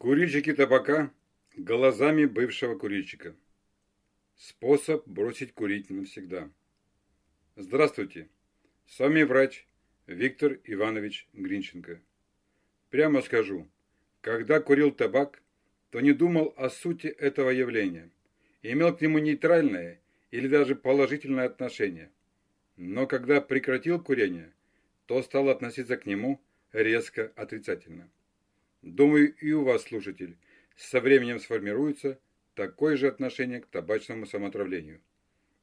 Курильщики табака глазами бывшего курильщика. Способ бросить курить навсегда. Здравствуйте, с вами врач Виктор Иванович Гринченко. Прямо скажу, когда курил табак, то не думал о сути этого явления, имел к нему нейтральное или даже положительное отношение. Но когда прекратил курение, то стал относиться к нему резко отрицательно. Думаю, и у вас, слушатель, со временем сформируется такое же отношение к табачному самоотравлению.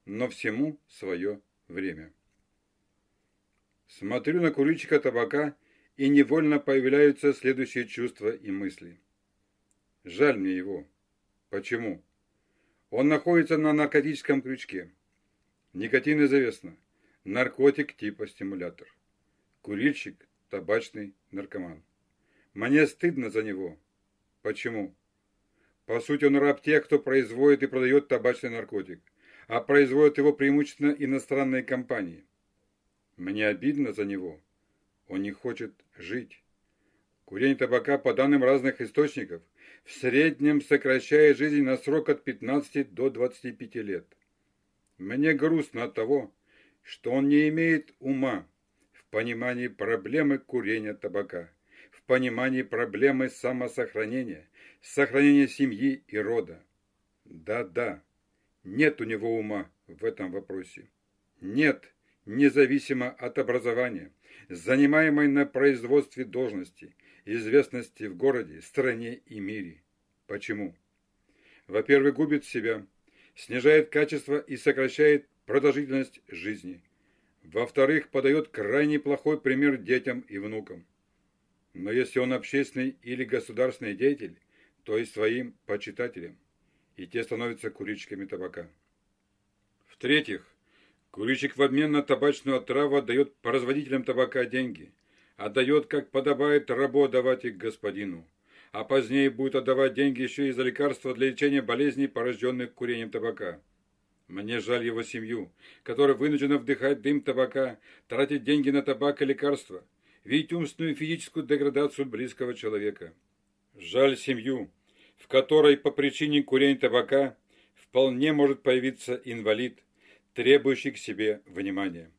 Но всему свое время. Смотрю на курильщика табака, и невольно появляются следующие чувства и мысли. Жаль мне его. Почему? Он находится на наркотическом крючке. Никотин известно. Наркотик типа стимулятор. Курильщик – табачный наркоман. Мне стыдно за него. Почему? По сути, он раб тех, кто производит и продает табачный наркотик, а производят его преимущественно иностранные компании. Мне обидно за него. Он не хочет жить. Курение табака, по данным разных источников, в среднем сокращает жизнь на срок от 15 до 25 лет. Мне грустно от того, что он не имеет ума в понимании проблемы курения табака понимании проблемы самосохранения, сохранения семьи и рода. Да-да, нет у него ума в этом вопросе. Нет, независимо от образования, занимаемой на производстве должности, известности в городе, стране и мире. Почему? Во-первых, губит себя, снижает качество и сокращает продолжительность жизни. Во-вторых, подает крайне плохой пример детям и внукам. Но если он общественный или государственный деятель, то и своим почитателям, и те становятся курильщиками табака. В-третьих, курильщик в обмен на табачную отраву отдает производителям табака деньги, отдает, как подобает рабу отдавать их господину, а позднее будет отдавать деньги еще и за лекарства для лечения болезней, порожденных курением табака. Мне жаль его семью, которая вынуждена вдыхать дым табака, тратить деньги на табак и лекарства – видеть умственную и физическую деградацию близкого человека. Жаль семью, в которой по причине курения табака вполне может появиться инвалид, требующий к себе внимания.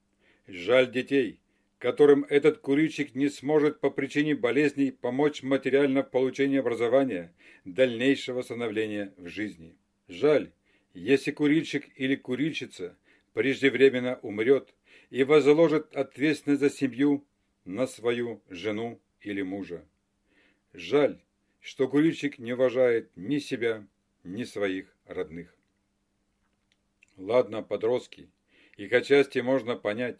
Жаль детей, которым этот курильщик не сможет по причине болезней помочь материально в получении образования, дальнейшего становления в жизни. Жаль, если курильщик или курильщица преждевременно умрет и возложит ответственность за семью на свою жену или мужа. Жаль, что курильщик не уважает ни себя, ни своих родных. Ладно, подростки, их отчасти можно понять.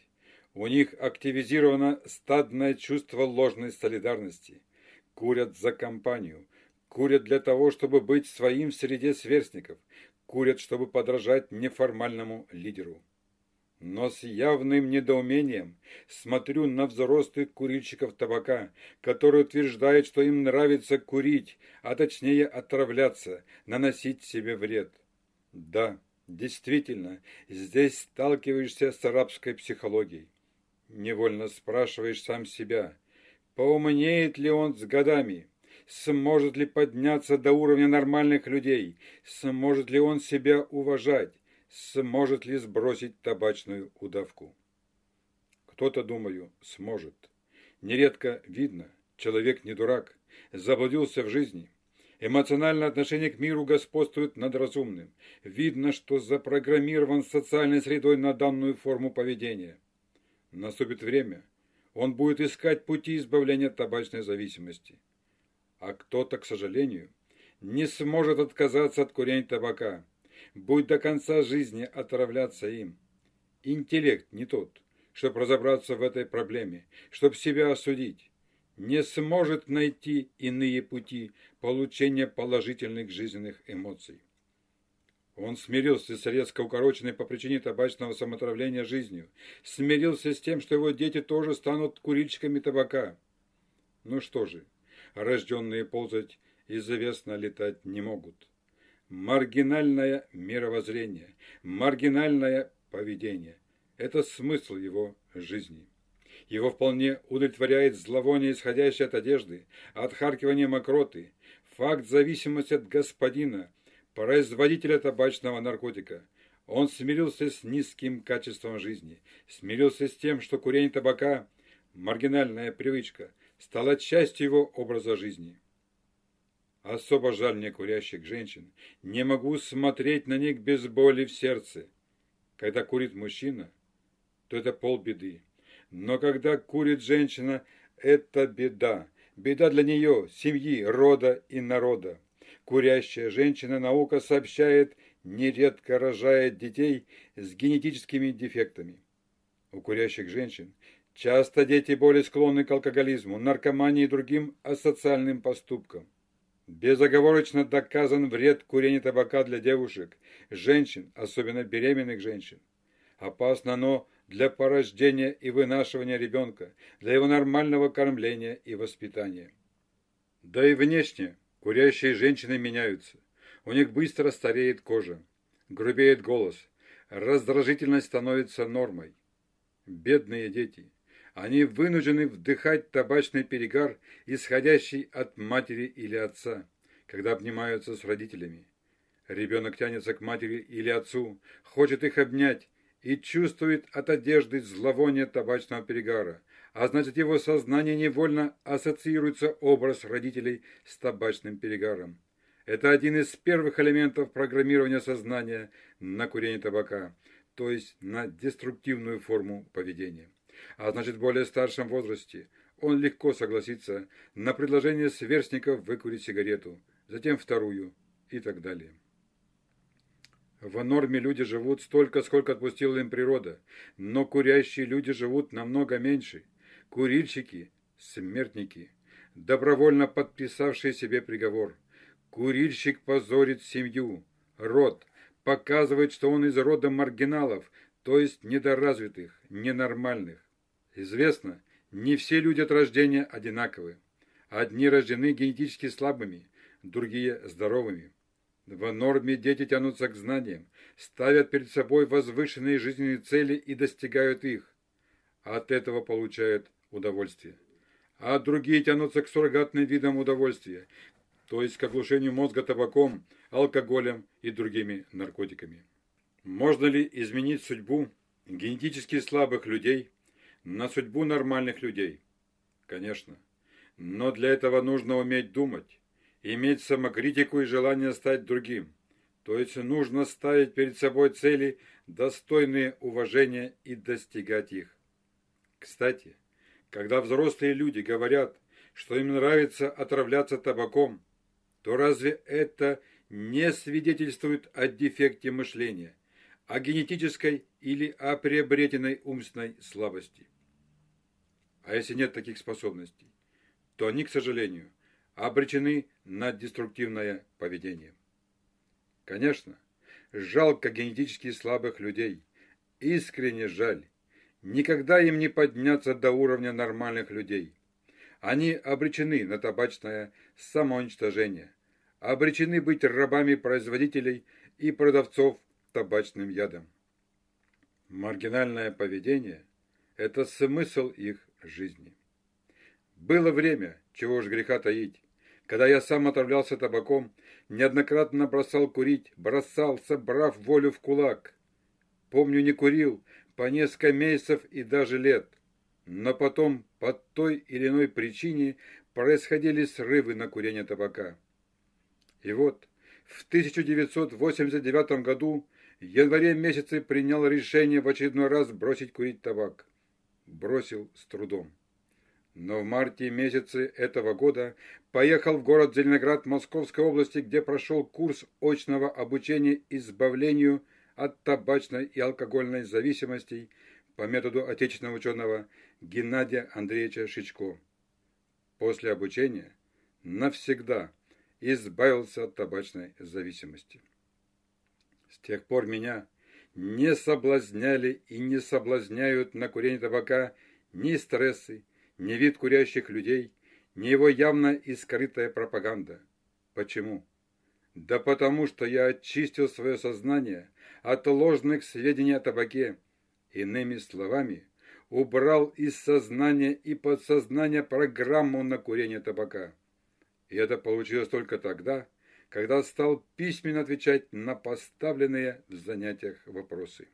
У них активизировано стадное чувство ложной солидарности. Курят за компанию, курят для того, чтобы быть своим в среде сверстников, курят, чтобы подражать неформальному лидеру. Но с явным недоумением смотрю на взрослых курильщиков табака, которые утверждают, что им нравится курить, а точнее отравляться, наносить себе вред. Да, действительно, здесь сталкиваешься с арабской психологией. Невольно спрашиваешь сам себя, поумнеет ли он с годами, сможет ли подняться до уровня нормальных людей, сможет ли он себя уважать, сможет ли сбросить табачную удавку. Кто-то, думаю, сможет. Нередко видно, человек не дурак, заблудился в жизни. Эмоциональное отношение к миру господствует над разумным. Видно, что запрограммирован социальной средой на данную форму поведения. Наступит время, он будет искать пути избавления от табачной зависимости. А кто-то, к сожалению, не сможет отказаться от курения табака – Будь до конца жизни отравляться им. Интеллект не тот, чтобы разобраться в этой проблеме, чтобы себя осудить. Не сможет найти иные пути получения положительных жизненных эмоций. Он смирился с резко укороченной по причине табачного самотравления жизнью, смирился с тем, что его дети тоже станут курильщиками табака. Ну что же, рожденные ползать известно летать не могут маргинальное мировоззрение, маргинальное поведение. Это смысл его жизни. Его вполне удовлетворяет зловоние, исходящее от одежды, отхаркивание мокроты, факт зависимости от господина, производителя табачного наркотика. Он смирился с низким качеством жизни, смирился с тем, что курение табака, маргинальная привычка, стала частью его образа жизни. Особо жаль мне курящих женщин. Не могу смотреть на них без боли в сердце. Когда курит мужчина, то это полбеды. Но когда курит женщина, это беда. Беда для нее, семьи, рода и народа. Курящая женщина наука сообщает, нередко рожает детей с генетическими дефектами. У курящих женщин часто дети более склонны к алкоголизму, наркомании и другим асоциальным поступкам. Безоговорочно доказан вред курения табака для девушек, женщин, особенно беременных женщин. Опасно оно для порождения и вынашивания ребенка, для его нормального кормления и воспитания. Да и внешне курящие женщины меняются. У них быстро стареет кожа, грубеет голос, раздражительность становится нормой. Бедные дети – они вынуждены вдыхать табачный перегар, исходящий от матери или отца, когда обнимаются с родителями. Ребенок тянется к матери или отцу, хочет их обнять и чувствует от одежды зловоние табачного перегара, а значит его сознание невольно ассоциируется образ родителей с табачным перегаром. Это один из первых элементов программирования сознания на курение табака, то есть на деструктивную форму поведения а значит в более старшем возрасте, он легко согласится на предложение сверстников выкурить сигарету, затем вторую и так далее. В норме люди живут столько, сколько отпустила им природа, но курящие люди живут намного меньше. Курильщики – смертники, добровольно подписавшие себе приговор. Курильщик позорит семью, род, показывает, что он из рода маргиналов, то есть недоразвитых, ненормальных. Известно, не все люди от рождения одинаковы. Одни рождены генетически слабыми, другие здоровыми. В норме дети тянутся к знаниям, ставят перед собой возвышенные жизненные цели и достигают их. От этого получают удовольствие. А другие тянутся к суррогатным видам удовольствия, то есть к оглушению мозга табаком, алкоголем и другими наркотиками. Можно ли изменить судьбу генетически слабых людей – на судьбу нормальных людей. Конечно. Но для этого нужно уметь думать, иметь самокритику и желание стать другим. То есть нужно ставить перед собой цели, достойные уважения и достигать их. Кстати, когда взрослые люди говорят, что им нравится отравляться табаком, то разве это не свидетельствует о дефекте мышления, о генетической или о приобретенной умственной слабости? А если нет таких способностей, то они, к сожалению, обречены на деструктивное поведение. Конечно, жалко генетически слабых людей, искренне жаль. Никогда им не подняться до уровня нормальных людей. Они обречены на табачное самоуничтожение, обречены быть рабами производителей и продавцов табачным ядом. Маргинальное поведение – это смысл их жизни. Было время, чего уж греха таить, когда я сам отравлялся табаком, неоднократно бросал курить, бросал, собрав волю в кулак. Помню, не курил по несколько месяцев и даже лет, но потом по той или иной причине происходили срывы на курение табака. И вот в 1989 году в январе месяце принял решение в очередной раз бросить курить табак бросил с трудом. Но в марте месяце этого года поехал в город Зеленоград Московской области, где прошел курс очного обучения избавлению от табачной и алкогольной зависимостей по методу отечественного ученого Геннадия Андреевича Шичко. После обучения навсегда избавился от табачной зависимости. С тех пор меня не соблазняли и не соблазняют на курение табака ни стрессы, ни вид курящих людей, ни его явно и скрытая пропаганда. Почему? Да потому что я очистил свое сознание от ложных сведений о табаке. Иными словами, убрал из сознания и подсознания программу на курение табака. И это получилось только тогда, когда стал письменно отвечать на поставленные в занятиях вопросы.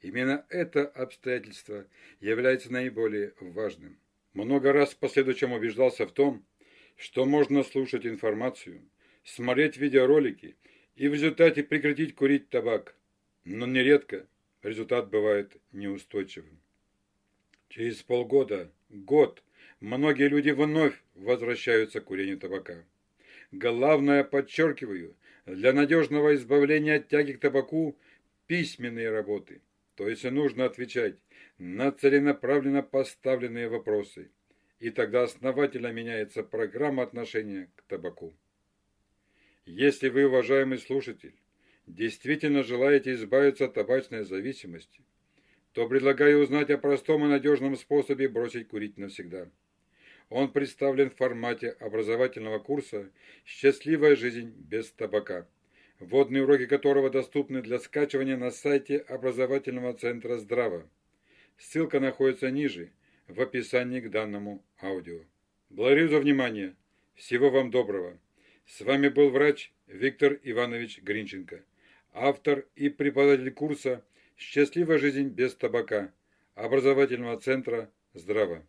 Именно это обстоятельство является наиболее важным. Много раз последующем убеждался в том, что можно слушать информацию, смотреть видеоролики и в результате прекратить курить табак, но нередко результат бывает неустойчивым. Через полгода, год, многие люди вновь возвращаются к курению табака. Главное, подчеркиваю, для надежного избавления от тяги к табаку письменные работы, то есть нужно отвечать на целенаправленно поставленные вопросы, и тогда основательно меняется программа отношения к табаку. Если вы, уважаемый слушатель, действительно желаете избавиться от табачной зависимости, то предлагаю узнать о простом и надежном способе бросить курить навсегда. Он представлен в формате образовательного курса «Счастливая жизнь без табака», вводные уроки которого доступны для скачивания на сайте образовательного центра «Здраво». Ссылка находится ниже, в описании к данному аудио. Благодарю за внимание. Всего вам доброго. С вами был врач Виктор Иванович Гринченко, автор и преподаватель курса «Счастливая жизнь без табака» образовательного центра «Здраво».